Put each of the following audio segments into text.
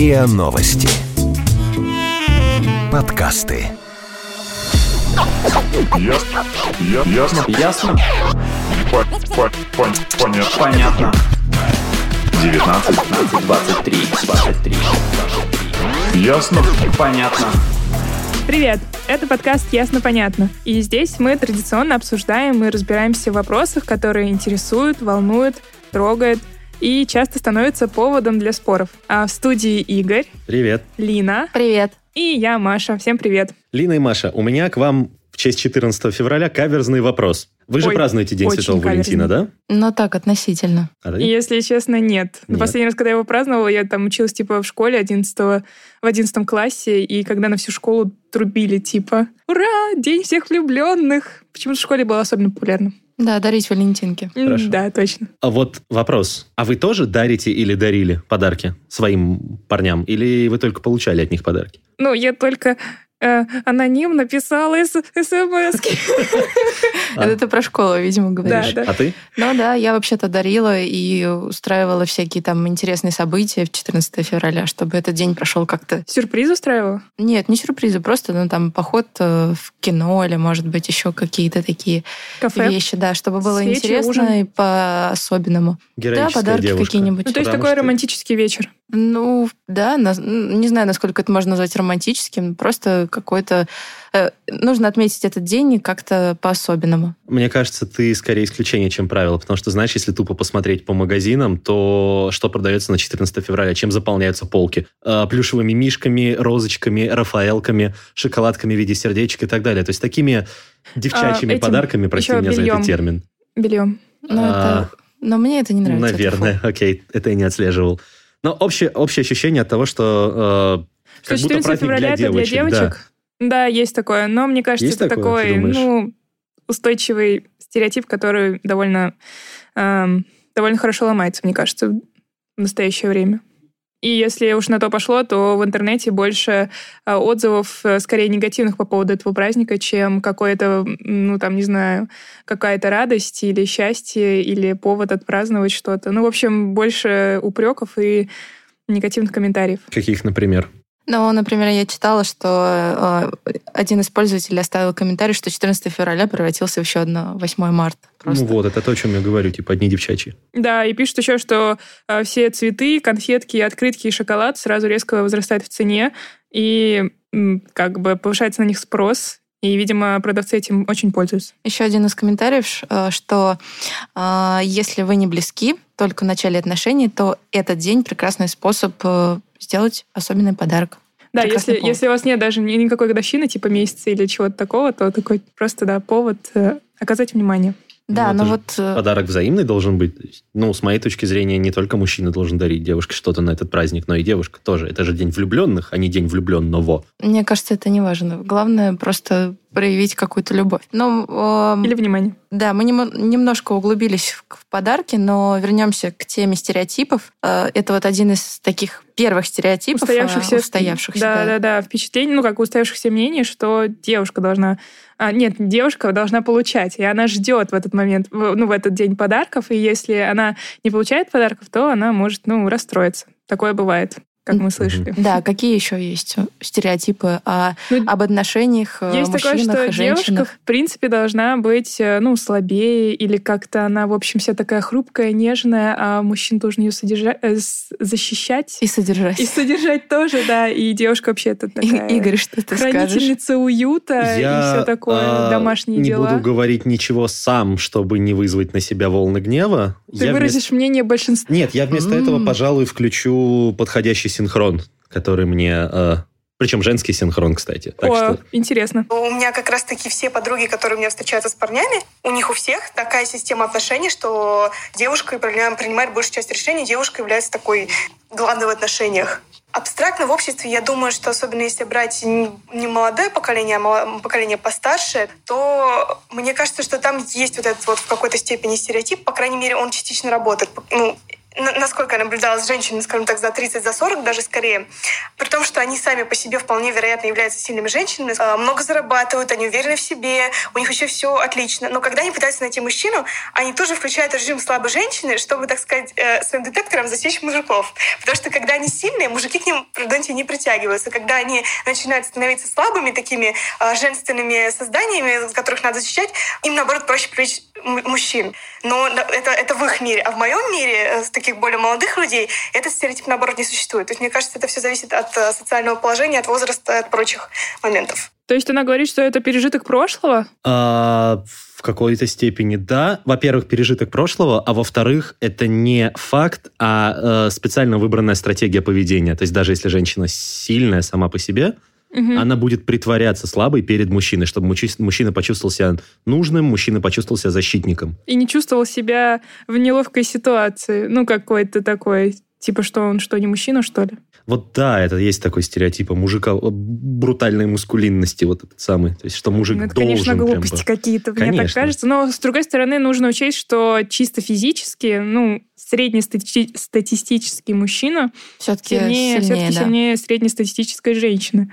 РИА Новости. Подкасты. Ясно. Я- Ясно. Ясно? По- по- пон- Понятно. Понятно. 19. 15, 23, 23, 23. Ясно. Понятно. Привет! Это подкаст «Ясно-понятно». И здесь мы традиционно обсуждаем и разбираемся в вопросах, которые интересуют, волнуют, трогают и часто становятся поводом для споров. А в студии Игорь, Привет. Лина Привет. и я, Маша. Всем привет! Лина и Маша, у меня к вам в честь 14 февраля каверзный вопрос. Вы же Ой, празднуете День Святого Валентина, да? Ну так, относительно. А? И если честно, нет. Нет. Последний раз, когда я его праздновала, я там училась типа в школе 11 в 11 классе, и когда на всю школу трубили типа «Ура! День всех влюбленных!» Почему-то в школе было особенно популярно. Да, дарить валентинки. Хорошо. Да, точно. А вот вопрос. А вы тоже дарите или дарили подарки своим парням? Или вы только получали от них подарки? Ну, я только э, анонимно писала смс А. Это ты про школу, видимо, говоришь. Да, да. А ты? Ну да, я вообще-то дарила и устраивала всякие там интересные события в 14 февраля, чтобы этот день прошел как-то... Сюрприз устраивала? Нет, не сюрпризы, просто ну, там поход э, в кино или, может быть, еще какие-то такие вещи, да, чтобы было интересно и по-особенному. Да, подарки какие-нибудь. Ну, то есть такой романтический вечер. Ну, да, не знаю, насколько это можно назвать романтическим, просто какой-то... э, нужно отметить этот день как-то по-особенному. Мне кажется, ты скорее исключение, чем правило. Потому что, знаешь, если тупо посмотреть по магазинам, то что продается на 14 февраля? Чем заполняются полки? Э, Плюшевыми мишками, розочками, рафаэлками, шоколадками в виде сердечек и так далее. То есть такими девчачьими А, этим подарками, прости меня за бельем. этот термин. Бельем. Ну, А, это... Но мне это не нравится. Наверное, окей, это я не отслеживал. Но общее, общее ощущение от того, что э, Что как будто 14 праздник февраля для это для девочек. да. девочек? Да. есть такое. Но мне кажется, Есть это такое, такой, ну, устойчивый стереотип, который довольно, эм, довольно хорошо ломается, мне кажется, в настоящее время. И если уж на то пошло, то в интернете больше э, отзывов, э, скорее негативных по поводу этого праздника, чем какое-то, ну, там, не знаю, какая-то радость или счастье, или повод отпраздновать что-то. Ну, в общем, больше упреков и негативных комментариев. Каких, например? Ну, например, я читала, что э, один из пользователей оставил комментарий, что 14 февраля превратился в еще одно 8 марта. Просто. Ну вот, это то, о чем я говорю, типа одни девчачьи. Да, и пишут еще, что э, все цветы, конфетки, открытки и шоколад сразу резко возрастают в цене, и как бы повышается на них спрос, и, видимо, продавцы этим очень пользуются. Еще один из комментариев, э, что э, если вы не близки, только в начале отношений, то этот день прекрасный способ сделать особенный подарок. Да, если, повод. если у вас нет даже ни- никакой годовщины, типа месяца или чего-то такого, то такой просто, да, повод э, оказать внимание. Да, Ну, но это вот... э, Подарок взаимный должен быть. Ну, с моей точки зрения, не только мужчина должен дарить девушке что-то на этот праздник, но и девушка тоже. Это же день влюбленных, а не день влюбленного. Мне кажется, это не важно. Главное просто проявить какую-то любовь. Но э, Или внимание. Да, мы немо- немножко углубились в, в подарки, но вернемся к теме стереотипов. Э, Это вот один из таких первых стереотипов, устоявшихся, устоявшихся да, да. да, да, впечатление, ну как устоявшихся мнений, что девушка должна, а, нет, девушка должна получать, и она ждет в этот момент, в- ну в этот день подарков, и если она не получает подарков, то она может, ну расстроиться. Такое бывает, как мы слышали. Да, какие еще есть стереотипы о- Ну, об отношениях э, Есть такое, что и девушка, в принципе, должна быть, э, ну, слабее, или как-то она, в общем, вся такая хрупкая, нежная, а мужчина должен ее содержать, э, защищать. И содержать. И содержать тоже, да. И девушка вообще-то И- такая... Игорь, что ты скажешь? Хранительница уюта и все такое, а, домашние не дела. буду говорить ничего сам, чтобы не вызвать на себя волны гнева. Ты Я выразишь мнение большинства. вместо- Нет, я вместо М. этого, пожалуй, включу подходящий синхрон, который мне... э, Причем женский синхрон, кстати. Так О, что интересно. У меня как раз-таки все подруги, которые у меня встречаются с парнями, у них у всех такая система отношений, что девушка принимает большую часть решений, девушка является такой главной в отношениях. Абстрактно в обществе, я думаю, что особенно если брать не молодое поколение, а поколение постарше, то мне кажется, что там есть вот этот вот в какой-то степени стереотип, по крайней мере, он частично работает. Ну, насколько я наблюдала с женщинами, скажем так, за 30, за 40 даже скорее, при том, что они сами по себе вполне вероятно являются сильными женщинами, э, много зарабатывают, они уверены в себе, у них вообще все отлично. Но когда они пытаются найти мужчину, они тоже включают режим слабой женщины, чтобы, так сказать, э, своим детектором засечь мужиков. Потому что когда они сильные, мужики к ним при Донте не притягиваются. Когда они начинают становиться слабыми, такими э, женственными созданиями, которых надо защищать, им, наоборот, проще привлечь мужчин. Но это, это в их мире. А в моем мире, э, с таких более молодых людей, этот стереотип, наоборот, не существует. То есть, мне кажется, это все зависит от э, социального положения, от возраста, от прочих моментов. То есть она говорит, что это пережиток прошлого? А, в какой-то степени да. Во-первых, пережиток прошлого, а во-вторых, это не факт, а э, специально выбранная стратегия поведения. То есть даже если женщина сильная сама по себе, Мгм. она будет притворяться слабой перед мужчиной, чтобы мужчи- мужчина почувствовал себя нужным, мужчина почувствовал себя защитником. И не чувствовал себя в неловкой ситуации. Ну, какой-то такой, типа, что он что, не мужчина, что ли? Вот да, это есть такой стереотип о мужика, брутальной мускулинности, вот этот самый. То есть, что мужик Ну, это, должен конечно, глупости какие-то, мне так Конечно. кажется. Но, с другой стороны, нужно учесть, что чисто физически, ну, среднестатистический мужчина Все-таки сильнее, сильнее, все-таки да. сильнее среднестатистической женщины.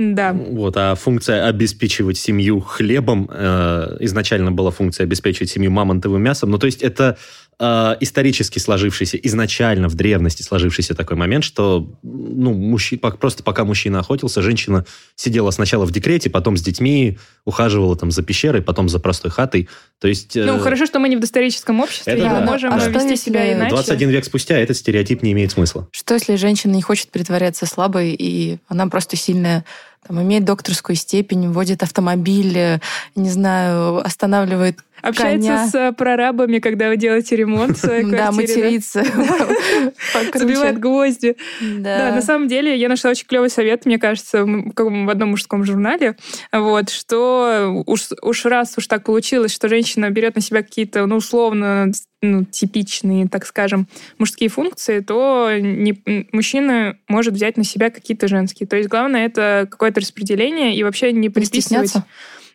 Да. Вот, а функция обеспечивать семью хлебом э, изначально была функция обеспечивать семью мамонтовым мясом. Ну, то есть это э, исторически сложившийся, изначально в древности сложившийся такой момент, что ну, мужчи- просто пока мужчина охотился, женщина сидела сначала в декрете, потом с детьми, ухаживала там за пещерой, потом за простой хатой. То есть... э, Ну, хорошо, что мы не в доисторическом обществе, Это и мы да. можем А что вести если себя иначе. 21 век спустя этот стереотип не имеет смысла. Что если женщина не хочет притворяться слабой, и она просто сильная, там, имеет докторскую степень, водит автомобиль, э, не знаю, останавливает Общается коня. с э, прорабами, когда вы делаете ремонт в своей Да, квартире. матерится. покруче. Забивает гвозди. Да, Да. на самом деле я нашла очень клевый совет, мне кажется, в одном мужском журнале, вот, что уж раз уж так получилось, что женщина берет на себя какие-то, ну, условно, ну, типичные, так скажем, мужские функции, то не- мужчина может взять на себя какие-то женские. То есть главное это какое-то распределение и вообще не Не приписывать... стесняться?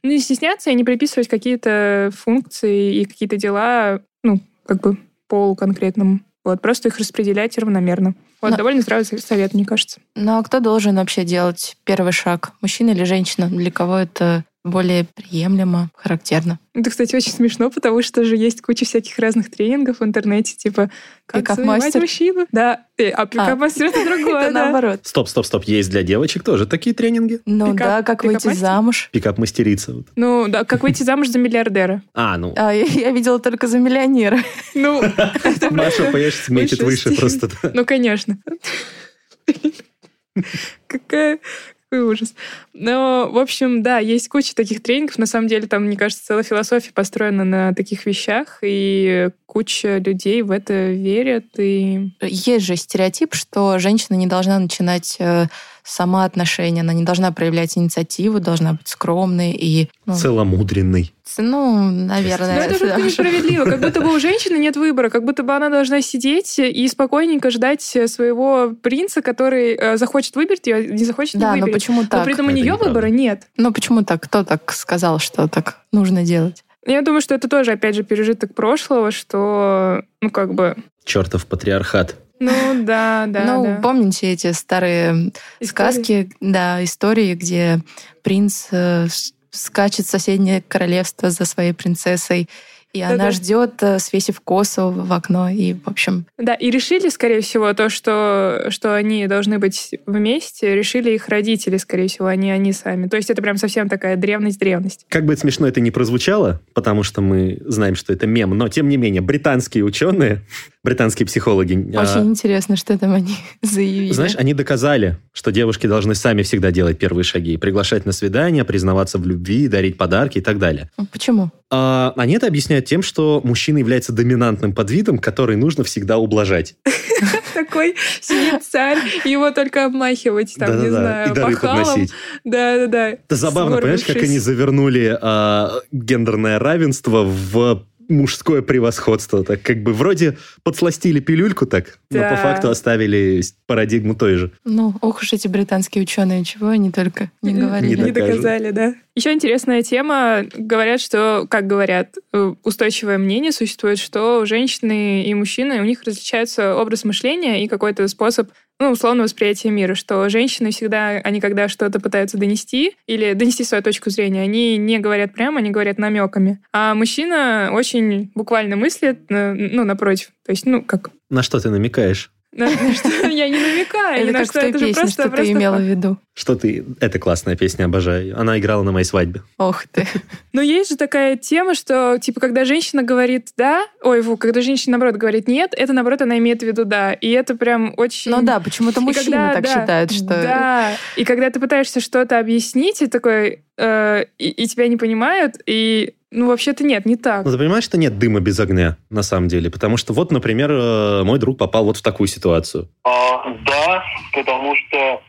Ну, не стесняться и не приписывать какие-то функции и какие-то дела, ну, как бы полу конкретному. Вот, просто их распределять равномерно. Вот, Но- довольно здравый со- совет, мне кажется. Ну а кто должен вообще делать первый шаг? Мужчина или женщина? Для кого это более приемлемо, характерно? Это, кстати, очень смешно, потому что же есть куча всяких разных тренингов в интернете, типа как завоевать мужчину. Да, э, а пикап-мастер это другое, Это да. наоборот. Стоп, стоп, стоп. Есть для девочек тоже такие тренинги. Ну Пикап- да, как выйти замуж. Пикап-мастерица. вот. Ну, да, как выйти замуж за миллиардера. А, ну, А, я, я видела только за миллионера. Ну, Маша, понимаешь, метит выше просто. Ну, конечно. Какая... Какой ужас. Но, в общем, да, есть куча таких тренингов. На самом деле, там, мне кажется, целая философия построена на таких вещах, и куча людей в это верят. И Есть же стереотип, что женщина не должна начинать э, сама отношения, она не должна проявлять инициативу, должна быть скромной и... Ну, Целомудренный. ц- ну, наверное... Но это да, как-то несправедливо. Как будто бы у женщины нет выбора. Как будто бы она должна сидеть и спокойненько ждать своего принца, который э, захочет выбрать ее, не захочет Да, не но выберет. почему Но так? при этом у Это нее неправда. выбора нет. Ну почему так? Кто так сказал, что так нужно делать? Я думаю, что это тоже, опять же, пережиток прошлого, что, ну, как бы... Чертов патриархат. Ну, да, да, ну, да. помните эти старые Истории. сказки, да, истории, где принц э, скачет в соседнее королевство за своей принцессой, и Да-да. она ждет, э, свесив косу в окно, и, в общем, Да, и решили, скорее всего, то, что, что они должны быть вместе, решили их родители, скорее всего, а не они сами. То есть это прям совсем такая древность-древность. Как бы это смешно это не прозвучало, потому что мы знаем, что это мем, но тем не менее, британские ученые, британские психологи, а, очень интересно, что там они заявили. знаешь, они доказали, что девушки должны сами всегда делать первые шаги, приглашать на свидание, признаваться в любви, дарить подарки и так далее. Почему? А они это объясняют тем, что мужчина является доминантным подвидом, который нужно всегда ублажать. Такой сидит царь, его только обмахивать, там, не знаю, подносить. Да-да-да. Это забавно, понимаешь, как они завернули а, гендерное равенство в мужское превосходство. Так как бы вроде подсластили пилюльку так, но Да. по факту оставили парадигму той же. Ну, ох уж эти британские ученые, чего они только не говорили. Не Не доказали, да. Еще интересная тема. Говорят, что, как говорят, э, устойчивое мнение существует, что у женщины и мужчины, у них различается образ мышления и какой-то способ ну, условно, восприятия мира, что женщины всегда, они когда что-то пытаются донести или донести свою точку зрения, они не говорят прямо, они говорят намеками. А мужчина очень буквально мыслит, э, ну, напротив. То есть, ну, как... На что ты намекаешь? на- на что я не намекаю, ни Это на как в что, той это же песне, просто, что ты имела в виду. Что ты... Это классная песня, обожаю. Она играла на моей свадьбе. Ох ты. Но есть же такая тема, что, типа, когда женщина говорит «да», ой, фу, когда женщина, наоборот, говорит «нет», это, наоборот, она имеет в виду «да». И это прям очень... Ну да, почему-то мужчины когда- так да, считают, что... Да, и когда ты пытаешься что-то объяснить, и такой... э, и, и тебя не понимают, и... Ну, вообще-то нет, не так. Но ты понимаешь, что нет дыма без огня, на самом деле? Потому что вот, например, э, мой друг попал вот в такую ситуацию. А, да, потому что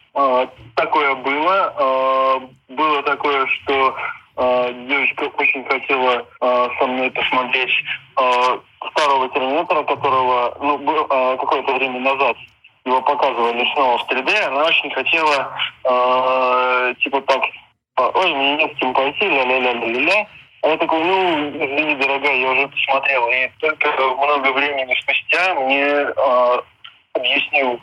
такое было. А, было такое, что а, девочка очень хотела а, со мной посмотреть а, старого терминатора, которого ну, а, какое-то время назад его показывали снова в 3D. Она очень хотела а, типа так, а, ой, мне не с кем пойти, ля-ля-ля-ля-ля. А такой, ну, извини, дорогая, я уже посмотрел. И только много времени спустя мне а, объяснил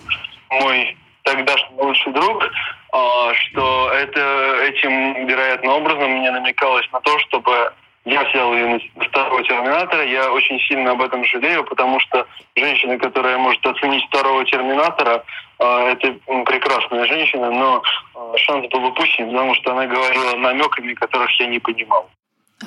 мой тогдашний лучший друг, а, что это этим, вероятно, образом мне намекалось на то, чтобы я взял ее на второго терминатора. Я очень сильно об этом жалею, потому что женщина, которая может оценить второго терминатора, а, это прекрасная женщина, но а, шанс был упущен, потому что она говорила намеками, которых я не понимал.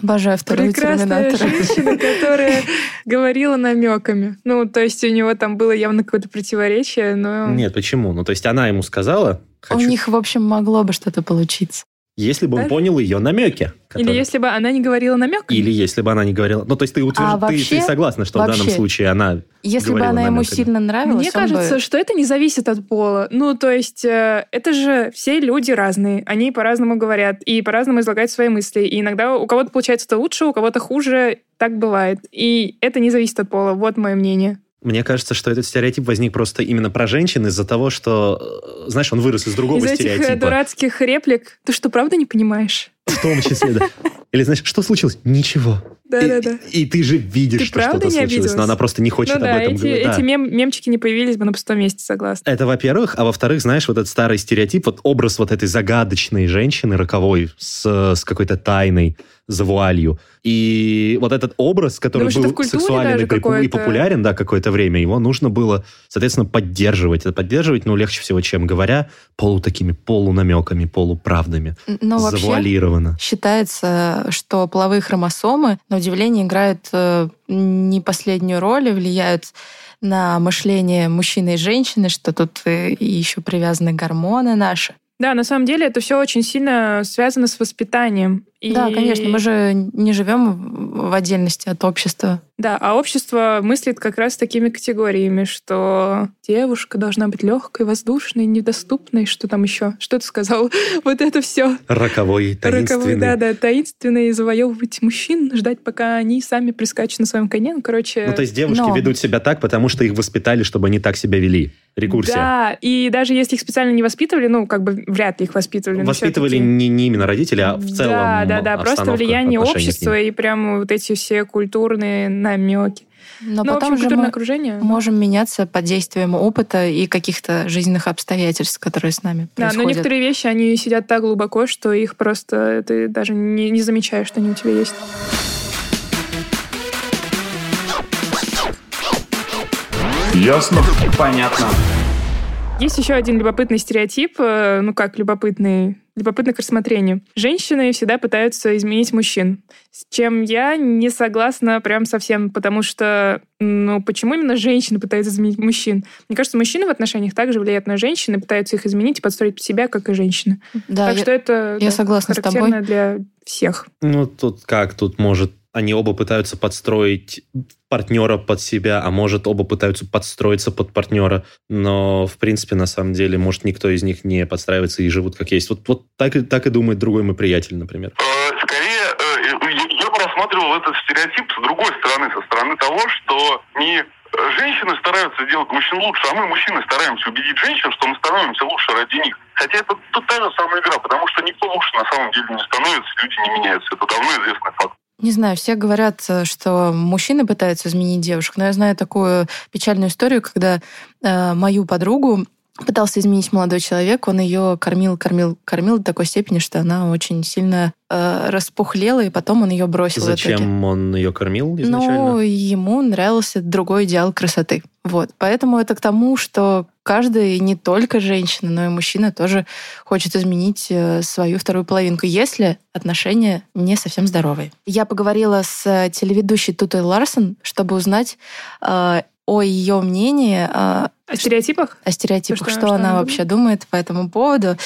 Обожаю второго Прекрасная терминатора. женщина, которая говорила намеками. Ну, то есть у него там было явно какое-то противоречие, но... Нет, почему? Ну, то есть она ему сказала, У хочу... них, в общем, могло бы что-то получиться. Если бы он понял ее намеки. Или которые- если бы она не говорила намеками. Или если бы она не говорила... Ну, то есть ты, утвержд- А ты- вообще- ты, согласна, что в данном вообще, случае она... Если бы говорила она ему намеками. сильно нравилась, Мне он бы- кажется, что это не зависит от пола. Ну, то есть, э, это же все люди разные. Они по-разному говорят и по-разному излагают свои мысли. И иногда у кого-то получается это лучше, у кого-то хуже. Так бывает. И это не зависит от пола. Вот мое мнение. Мне кажется, что этот стереотип возник просто именно про женщин из-за того, что, э, знаешь, он вырос из другого Из этих э, стереотипа. дурацких реплик ты что, правда не понимаешь? В том числе, да. Или, знаешь, что случилось? Ничего. Да-да-да. И, и ты же видишь, Ты что что-то случилось, но она просто не хочет Ну да, об этом эти, говорить. Да. эти мем- мемчики не появились бы на пустом месте, согласна. Это, во-первых, а во-вторых, знаешь, вот этот старый стереотип, вот образ вот этой загадочной женщины роковой с, с какой-то тайной, за вуалью. И вот этот образ, который это был сексуален и, и популярен, да, какое-то время, его нужно было, соответственно, поддерживать. Это поддерживать, ну, легче всего, чем говоря, полу такими полунамеками, полуправдами. Но вообще Завуалированно. считается, что половые хромосомы, на удивление, играют э, не последнюю роль и влияют на мышление мужчины и женщины, что тут э, еще привязаны гормоны наши. Да, на самом деле это все очень сильно связано с воспитанием. И- Да, конечно, мы же не живем в отдельности от общества. Да, а общество мыслит как раз такими категориями, что девушка должна быть легкой, воздушной, недоступной, что там еще? Что ты сказал? Вот это все. Роковой, таинственный. Да, да, таинственный, завоевывать мужчин, ждать, пока они сами прискачут на своем коне. Ну, короче... Ну, то есть девушки Но- ведут себя так, потому что их воспитали, чтобы они так себя вели. Рекурсия. Да, и даже если их специально не воспитывали, ну, как бы вряд ли их воспитывали. Воспитывали не, не именно родители, а в целом Да, да, да, просто влияние общества и прямо вот эти все культурные намеки. Но ну, в потом общем, же мы окружение. можем меняться под действием опыта и каких-то жизненных обстоятельств, которые с нами Да, но происходят. некоторые вещи, они сидят так глубоко, что их просто ты даже не, не замечаешь, что они у тебя есть. Ясно? Понятно. Есть еще один любопытный стереотип, э, ну как любопытный, любопытный к рассмотрению. Женщины всегда пытаются изменить мужчин, с чем я не согласна прям совсем, потому что, ну почему именно женщины пытаются изменить мужчин? Мне кажется, мужчины в отношениях также влияют на женщин и пытаются их изменить и подстроить под себя, как и женщины. Да, так я- что это я да, согласна с тобой. для всех. Ну, тут как? Тут может... Они оба пытаются подстроить партнера под себя, а может, оба пытаются подстроиться под партнера. Но, в принципе, на самом деле, может, никто из них не подстраивается и живут как есть. Вот, вот так, так и думает другой мой приятель, например. Э, Скорее, э, я- рассматривал этот стереотип с другой стороны, со стороны того, что не женщины стараются сделать мужчин лучше, а мы, мужчины, стараемся убедить женщин, что мы становимся лучше ради них. Хотя это тут та же самая игра, потому что никто лучше на самом деле не становится, люди не меняются. Это давно известный факт. Не знаю, все говорят, что мужчины пытаются изменить девушек, но я знаю такую печальную историю, когда э, мою подругу пытался изменить молодой человек, он ее кормил, кормил, кормил до такой степени, что она очень сильно э, распухлела, и потом он ее бросил. Зачем он ее кормил изначально? Ну, ему нравился другой идеал красоты. Вот. Поэтому это к тому, что каждый, не только женщина, но и мужчина тоже хочет изменить э, свою вторую половинку, если отношения не совсем здоровые. Я поговорила с телеведущей Тутой Ларсон, чтобы узнать, э, о ее мнении. О стереотипах? О стереотипах, что, что, что она, она вообще думает по этому поводу.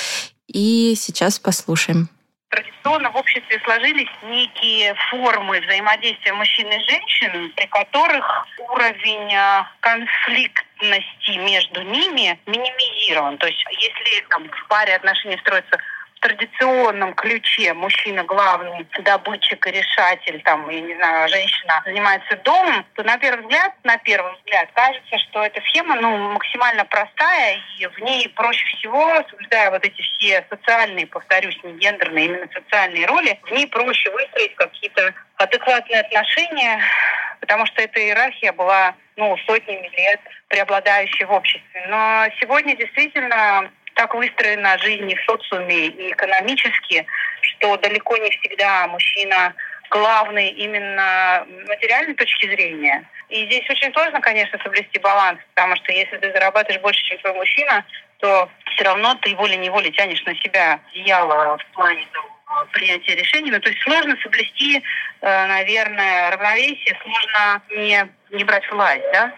И сейчас послушаем. Традиционно в обществе сложились некие формы взаимодействия мужчин и женщин, при которых уровень а, конфликтности между ними минимизирован. То есть если там, в паре отношения строятся традиционном ключе мужчина главный добытчик и решатель, там, я не знаю, женщина занимается домом, то на первый взгляд, на первый взгляд, кажется, что эта схема ну, максимально простая, и в ней проще всего, соблюдая вот эти все социальные, повторюсь, не гендерные, именно социальные роли, в ней проще выстроить какие-то адекватные отношения, потому что эта иерархия была ну, сотнями лет преобладающей в обществе. Но сегодня действительно так выстроена жизнь в социуме, и экономически, что далеко не всегда мужчина главный именно материальной точки зрения. И здесь очень сложно, конечно, соблюсти баланс, потому что если ты зарабатываешь больше, чем твой мужчина, то все равно ты волей-неволей тянешь на себя одеяло в плане принятия решений. Ну, то есть сложно соблюсти, э, наверное, равновесие, сложно не, не брать власть, да?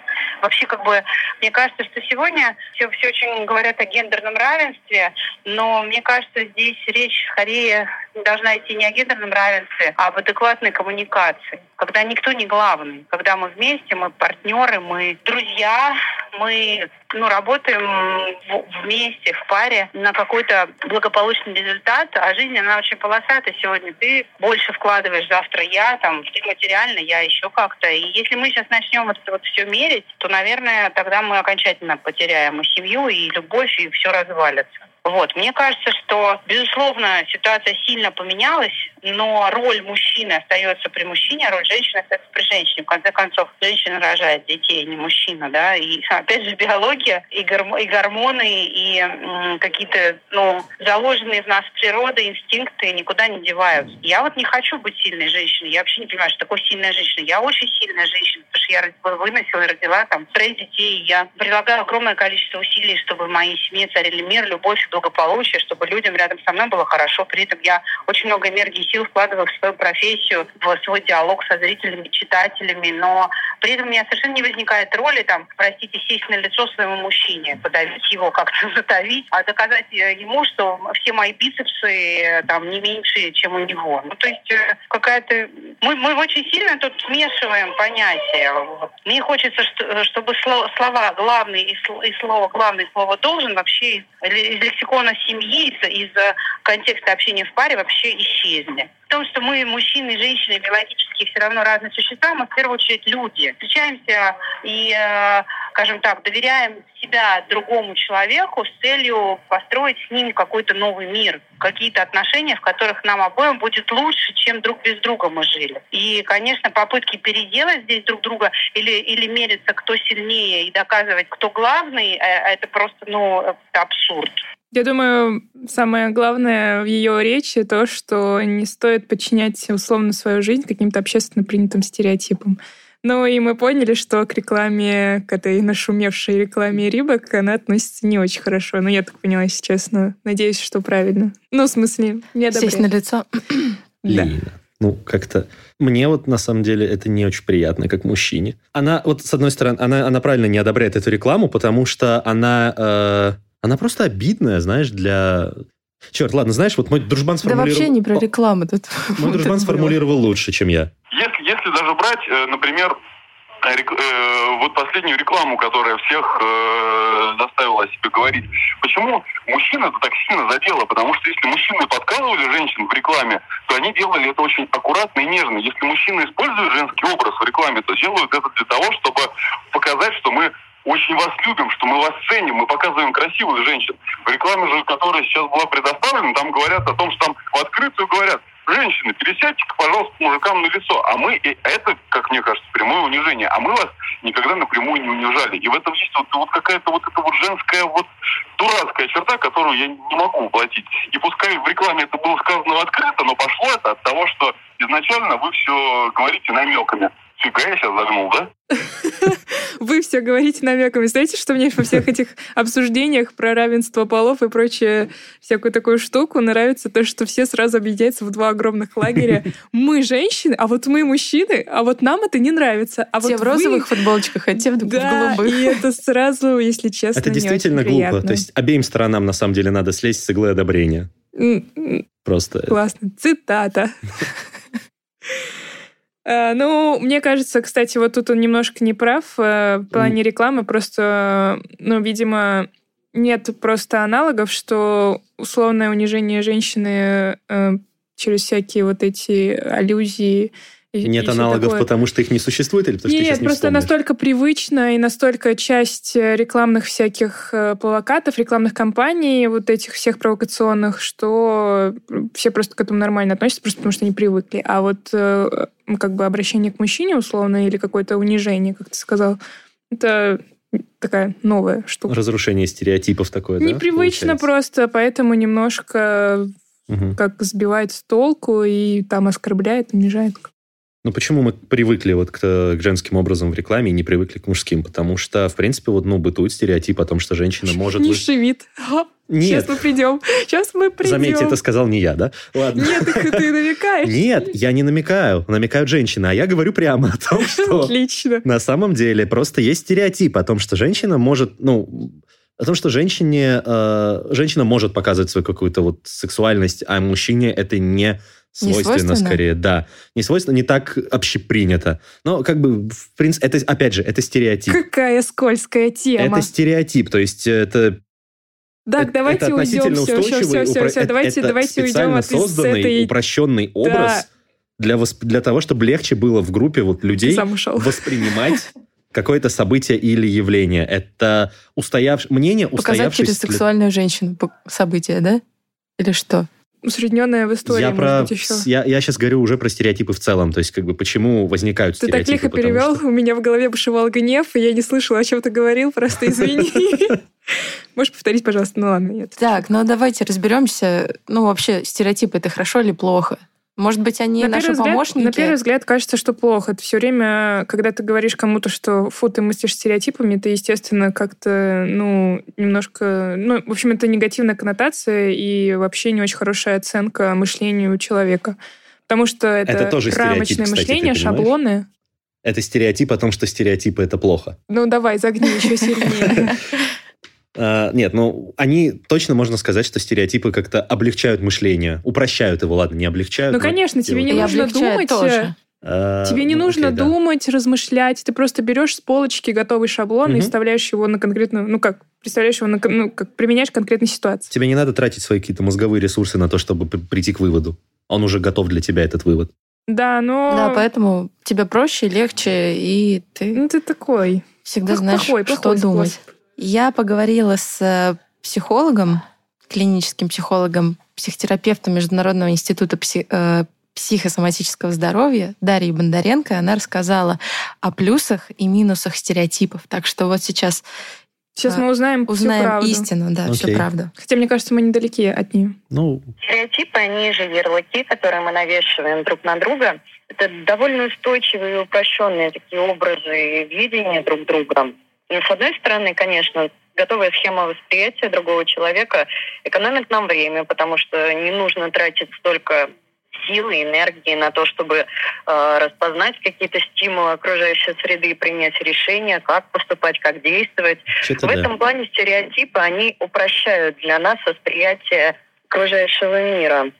Вообще, как бы, мне кажется, что сегодня все, все очень говорят о гендерном равенстве, но мне кажется, здесь речь скорее должна идти не о гендерном равенстве, а об адекватной коммуникации. Когда никто не главный, когда мы вместе, мы партнеры, мы друзья, мы ну, работаем вместе, в паре на какой-то благополучный результат, а жизнь, она очень полосатая сегодня. Ты больше вкладываешь, завтра я, там, материально, я еще как-то. И если мы сейчас начнем вот вот все мерить, то, наверное, тогда мы окончательно потеряем и семью, и любовь, и все развалится. Вот. Мне кажется, что, безусловно, ситуация сильно поменялась, но роль мужчины остается при мужчине, а роль женщины остается при женщине. В конце концов, женщина рожает детей, не мужчина, да, и опять же биология, и, горм и гормоны, и какие-то, ну, заложенные в нас природа, инстинкты никуда не деваются. Я вот не хочу быть сильной женщиной, я вообще не понимаю, что такое сильная женщина. Я очень сильная женщина, потому что я выносила и родила там троих детей, я прилагаю огромное количество усилий, чтобы в моей семье царили мир, любовь, благополучие, чтобы людям рядом со мной было хорошо. При этом я очень много энергии и сил вкладываю в свою профессию, в свой диалог со зрителями, читателями, но при этом у меня совершенно не возникает роли, там, простите, сесть на лицо своему мужчине, подавить его, как-то затовить, а доказать э, ему, что все мои бицепсы э, там не меньше, чем у него. Ну, то есть э, какая-то... Мы, мы очень сильно тут смешиваем понятия. Мне хочется, чтобы слова главный и слово главный, слово должен вообще из лексикона семьи, из контекста общения в паре вообще исчезли. Том, что мы, мужчины и женщины, биологически все равно разные существа, мы в первую очередь люди. Встречаемся и, э, скажем так, доверяем себя другому человеку с целью построить с ним какой-то новый мир, какие-то отношения, в которых нам обоим будет лучше, чем друг без друга мы жили. И, конечно, попытки переделать здесь друг друга или, или мериться, кто сильнее, и доказывать, кто главный, э, это просто, ну, абсурд. Я думаю, самое главное в ее речи то, что не стоит подчинять условно свою жизнь каким-то общественно принятым стереотипам. Ну и мы поняли, что к рекламе, к этой нашумевшей рекламе Рибок, она относится не очень хорошо. Но ну, я так поняла, если честно. Надеюсь, что правильно. Ну, в смысле, не одобряю. Сесть на лицо. Да. Ну, как-то... Мне вот, на самом деле, это не очень приятно, как мужчине. Она, вот, с одной стороны, она, она правильно не одобряет эту рекламу, потому что она... Э она просто обидная, знаешь, для... Черт, ладно, знаешь, вот мой дружбан сформулировал... Да вообще не про рекламу тут. Мой дружбан сформулировал лучше, чем я. Если, если даже брать, э, например, рек- э, вот последнюю рекламу, которая всех э, заставила о себе говорить. Почему мужчин это так сильно задело? Потому что если мужчины подкалывали женщин в рекламе, то они делали это очень аккуратно и нежно. Если мужчины используют женский образ в рекламе, то делают это для того, чтобы очень вас любим, что мы вас ценим, мы показываем красивых женщин. В рекламе же, которая сейчас была предоставлена, там говорят о том, что там в открытую говорят, женщины, пересядьте-ка, пожалуйста, мужикам на лицо. А мы, и это, как мне кажется, прямое унижение. А мы вас никогда напрямую не унижали. И в этом есть вот, вот какая-то вот эта вот женская вот дурацкая черта, которую я не могу воплотить. И пускай в рекламе это было сказано открыто, но пошло это от того, что изначально вы все говорите намеками. Фига я сейчас загнул, да? Вы все говорите намеками. Знаете, что мне во всех этих обсуждениях про равенство полов и прочее всякую такую штуку нравится то, что все сразу объединяются в два огромных лагеря. Мы женщины, а вот мы мужчины, а вот нам это не нравится. А те вот в розовых вы... футболочках, а те в да, голубых. и это сразу, если честно, Это действительно глупо. То есть обеим сторонам на самом деле надо слезть с иглы одобрения. Просто. Классно. Цитата. Ну, мне кажется, кстати, вот тут он немножко не прав э, в плане рекламы. Просто, ну, видимо, нет просто аналогов, что условное унижение женщины э, через всякие вот эти аллюзии и, Нет и аналогов, такое. потому что их не существует или потому Нет, что ты не просто вспомнишь? настолько привычно и настолько часть э, рекламных всяких э, плакатов, рекламных кампаний, вот этих всех провокационных, что все просто к этому нормально относятся, просто потому что они привыкли. А вот э, как бы обращение к мужчине условно или какое-то унижение, как ты сказал, это такая новая штука. Разрушение стереотипов такое, да? Непривычно просто, поэтому немножко угу. как сбивает с толку и там оскорбляет, унижает. Ну, почему мы привыкли вот к, к женским образом в рекламе и не привыкли к мужским? Потому что, в принципе, вот, ну, бытует стереотип о том, что женщина может... Низший вид. Нет. Сейчас мы придем. Сейчас мы придем. Заметьте, это сказал не я, да? Ладно. Нет, ты, ты намекаешь. Нет, я не намекаю. Намекают женщины. А я говорю прямо о том, что... Отлично. На самом деле просто есть стереотип о том, что женщина может, ну, о том, что женщине, э, женщина может показывать свою какую-то вот сексуальность, а мужчине это не свойственно, скорее, да. Не свойственно, не так общепринято. Но как бы, в принципе, это, опять же, это стереотип. Какая скользкая тема. Это стереотип, то есть это... Так, это, давайте это уйдем. Все, все, все, все, все. Давайте, это давайте уйдем от созданный, этой... упрощенный образ да. для, восп... для того, чтобы легче было в группе вот людей воспринимать какое-то событие или явление. Это устояв... мнение устоявшееся... Показать через сексуальную женщину событие, да? Или что? Усредненное в истории, я может про, быть, еще. Я, я сейчас говорю уже про стереотипы в целом, то есть как бы почему возникают ты стереотипы. Ты так лихо перевел, что... у меня в голове бушевал гнев, и я не слышала, о чем ты говорил, просто извини. Можешь повторить, пожалуйста? Ну ладно, нет. Так, ну давайте разберемся. Ну вообще, стереотипы это хорошо или плохо? Может быть, они на наши взгляд, помощники? На первый взгляд кажется, что плохо. Это все время, когда ты говоришь кому-то, что фу, ты мыслишь стереотипами, ты, естественно, как-то, ну, немножко... Ну, в общем, это негативная коннотация и вообще не очень хорошая оценка мышлению человека. Потому что это, это тоже рамочное кстати, мышление, шаблоны. Это стереотип о том, что стереотипы — это плохо. Ну, давай, загни еще сильнее. Uh, нет, ну, они точно можно сказать, что стереотипы как-то облегчают мышление, упрощают его, ладно, не облегчают. Ну, конечно, тебе не нужно думать. Тоже. Uh, тебе не ну, нужно okay, думать, да. размышлять. Ты просто берешь с полочки готовый шаблон угу. и вставляешь его на конкретную, ну как, представляешь его на, ну как применяешь к конкретной ситуации. Тебе не надо тратить свои какие-то мозговые ресурсы на то, чтобы прийти к выводу. Он уже готов для тебя этот вывод. Да, но. Да, поэтому тебе проще, легче и ты. Ну ты такой. Всегда знаешь, плохой, что плохой думать. Способ. Я поговорила с э, психологом, клиническим психологом, психотерапевтом Международного института э, психосоматического здоровья Дарьей Бондаренко. Она рассказала о плюсах и минусах стереотипов. Так что вот сейчас Сейчас мы узнаем, узнаем всю правду. истину, да, okay. всю правду. Хотя, мне кажется, мы недалеки от нее. Ну... Стереотипы, они же ярлыки, которые мы навешиваем друг на друга. Это довольно устойчивые и упрощенные такие образы видения друг друга. С одной стороны, конечно, готовая схема восприятия другого человека экономит нам время, потому что не нужно тратить столько силы, энергии на то, чтобы э, распознать какие-то стимулы окружающей среды и принять решение, как поступать, как действовать. Что-то В да. этом плане стереотипы, они упрощают для нас восприятие окружающего мира.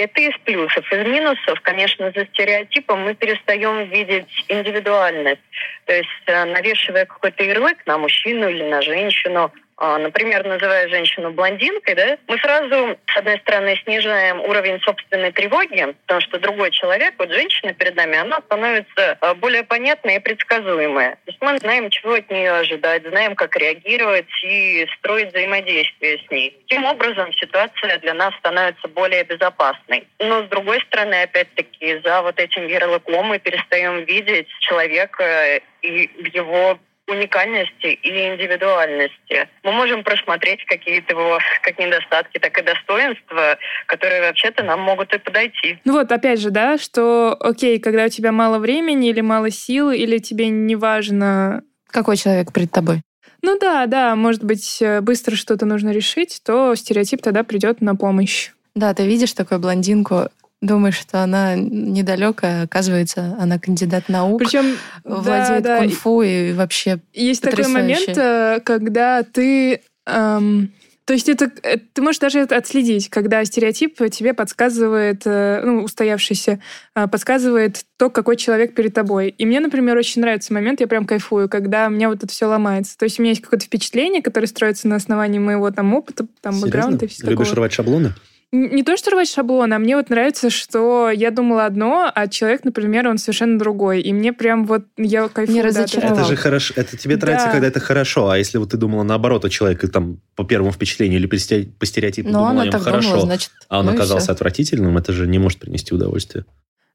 Это из плюсов. Из минусов, конечно, за стереотипом мы перестаем видеть индивидуальность. То есть, э, навешивая какой-то ярлык на мужчину или на женщину, например, называя женщину блондинкой, да, мы сразу, с одной стороны, снижаем уровень собственной тревоги, потому что другой человек, вот женщина перед нами, она становится а, более понятной и предсказуемой. То есть мы знаем, чего от нее ожидать, знаем, как реагировать и строить взаимодействие с ней. Таким образом, ситуация для нас становится более безопасной. Но, с другой стороны, опять-таки, за вот этим ярлыком мы перестаем видеть человека и его уникальности и индивидуальности. Мы можем просмотреть какие-то его как недостатки, так и достоинства, которые вообще-то нам могут и подойти. Ну вот, опять же, да, что, окей, когда у тебя мало времени или мало сил, или тебе не важно... Какой человек перед тобой? Ну да, да, может быть, э, быстро что-то нужно решить, то стереотип тогда придет на помощь. Да, ты видишь такую блондинку, думаешь, что она недалекая, оказывается, она кандидат наук, Причем владеет да, да. кунг-фу и вообще Есть потрясающе. такой момент, э, когда ты... эм, то есть это, э, ты можешь даже это отследить, когда стереотип тебе подсказывает, э, ну, устоявшийся, подсказывает то, какой человек перед тобой. И мне, например, очень нравится момент, я прям кайфую, когда у меня вот это все ломается. То есть у меня есть какое-то впечатление, которое строится на основании моего там опыта, там, Серьезно? бэкграунда и все Любишь такого. рвать шаблоны? Не то, что рвать шаблон, а мне вот нравится, что я думала одно, а человек, например, он совершенно другой. И мне прям вот, я кайфую. Не разочаровал. Это же хорошо. Это тебе Да. нравится, когда это хорошо. А если вот ты думала наоборот, у человека там по первому впечатлению или по сте- по стереотипу Но думала о нем хорошо, думала, значит, а он ну оказался отвратительным, это же не может принести удовольствие.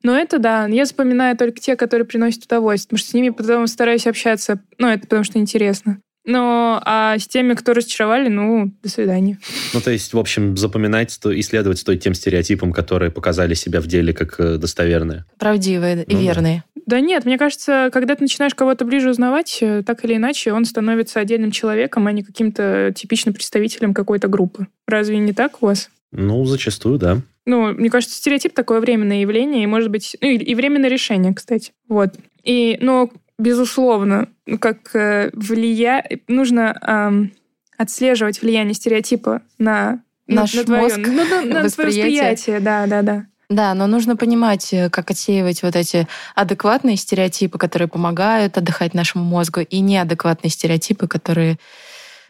Ну, это да. Я запоминаю только те, которые приносят удовольствие, потому что с ними потом стараюсь общаться. Ну, это потому что интересно. Но а с теми, кто разочаровали, ну, до свидания. Ну, то есть, в общем, запоминать, сто- исследовать стоит тем стереотипам, которые показали себя в деле как э, достоверные. правдивые и Ну да. верные. Да нет, мне кажется, когда ты начинаешь кого-то ближе узнавать, э, так или иначе, он становится отдельным человеком, а не каким-то типичным представителем какой-то группы. Разве не так у вас? Ну, зачастую, да. Ну, мне кажется, стереотип такое временное явление, и, может быть, ну, и временное решение, кстати. Вот. И, но, безусловно, как э, влия... нужно отслеживать влияние стереотипа на на- Наш на твоё- мозг, ну, на, на восприятие. восприятие, да, да, да. Да, но нужно понимать, э, как отсеивать вот эти адекватные стереотипы, которые помогают отдыхать нашему мозгу, и неадекватные стереотипы, которые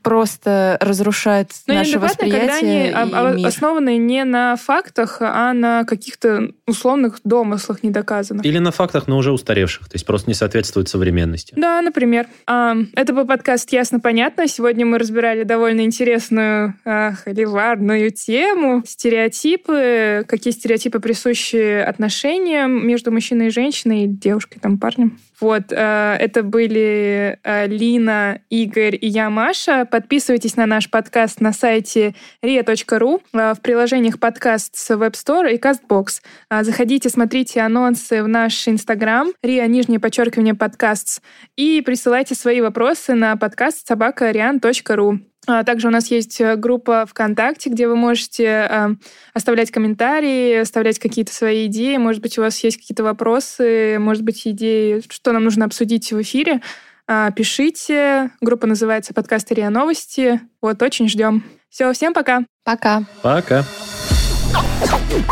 просто разрушают Но наше неадекватно, когда восприятие они и а- мир. основаны не на фактах, а на каких-то условных домыслах недоказанных. Или на фактах, но уже устаревших, то есть просто не соответствует современности. Да, например. А, Это был подкаст «Ясно-понятно». Сегодня мы разбирали довольно интересную, холиварную тему. Стереотипы, какие стереотипы присущи отношениям между мужчиной и женщиной, девушкой, там, парнем. Вот, а, это были а, Лина, Игорь и я, Маша. Подписывайтесь на наш подкаст на сайте ria.ru, а, в приложениях подкаст с Web Store и CastBox. Заходите, смотрите анонсы в наш Инстаграм, ria, нижнее подчеркивание, подкаст, и присылайте свои вопросы на подкаст собакариан.ру. А Также у нас есть э, группа ВКонтакте, где вы можете э, оставлять комментарии, оставлять какие-то свои идеи. Может быть, у вас есть какие-то вопросы, может быть, идеи, что нам нужно обсудить в эфире. А, Пишите. Группа называется «Подкаст РИА Новости». Вот, очень ждем. Все, всем пока. Пока. Пока.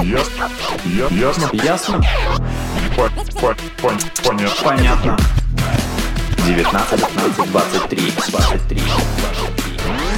Ясно. Ясно. Ясно? По- по- пон- Понятно. Понятно. 19, 15, 23, 23, 23.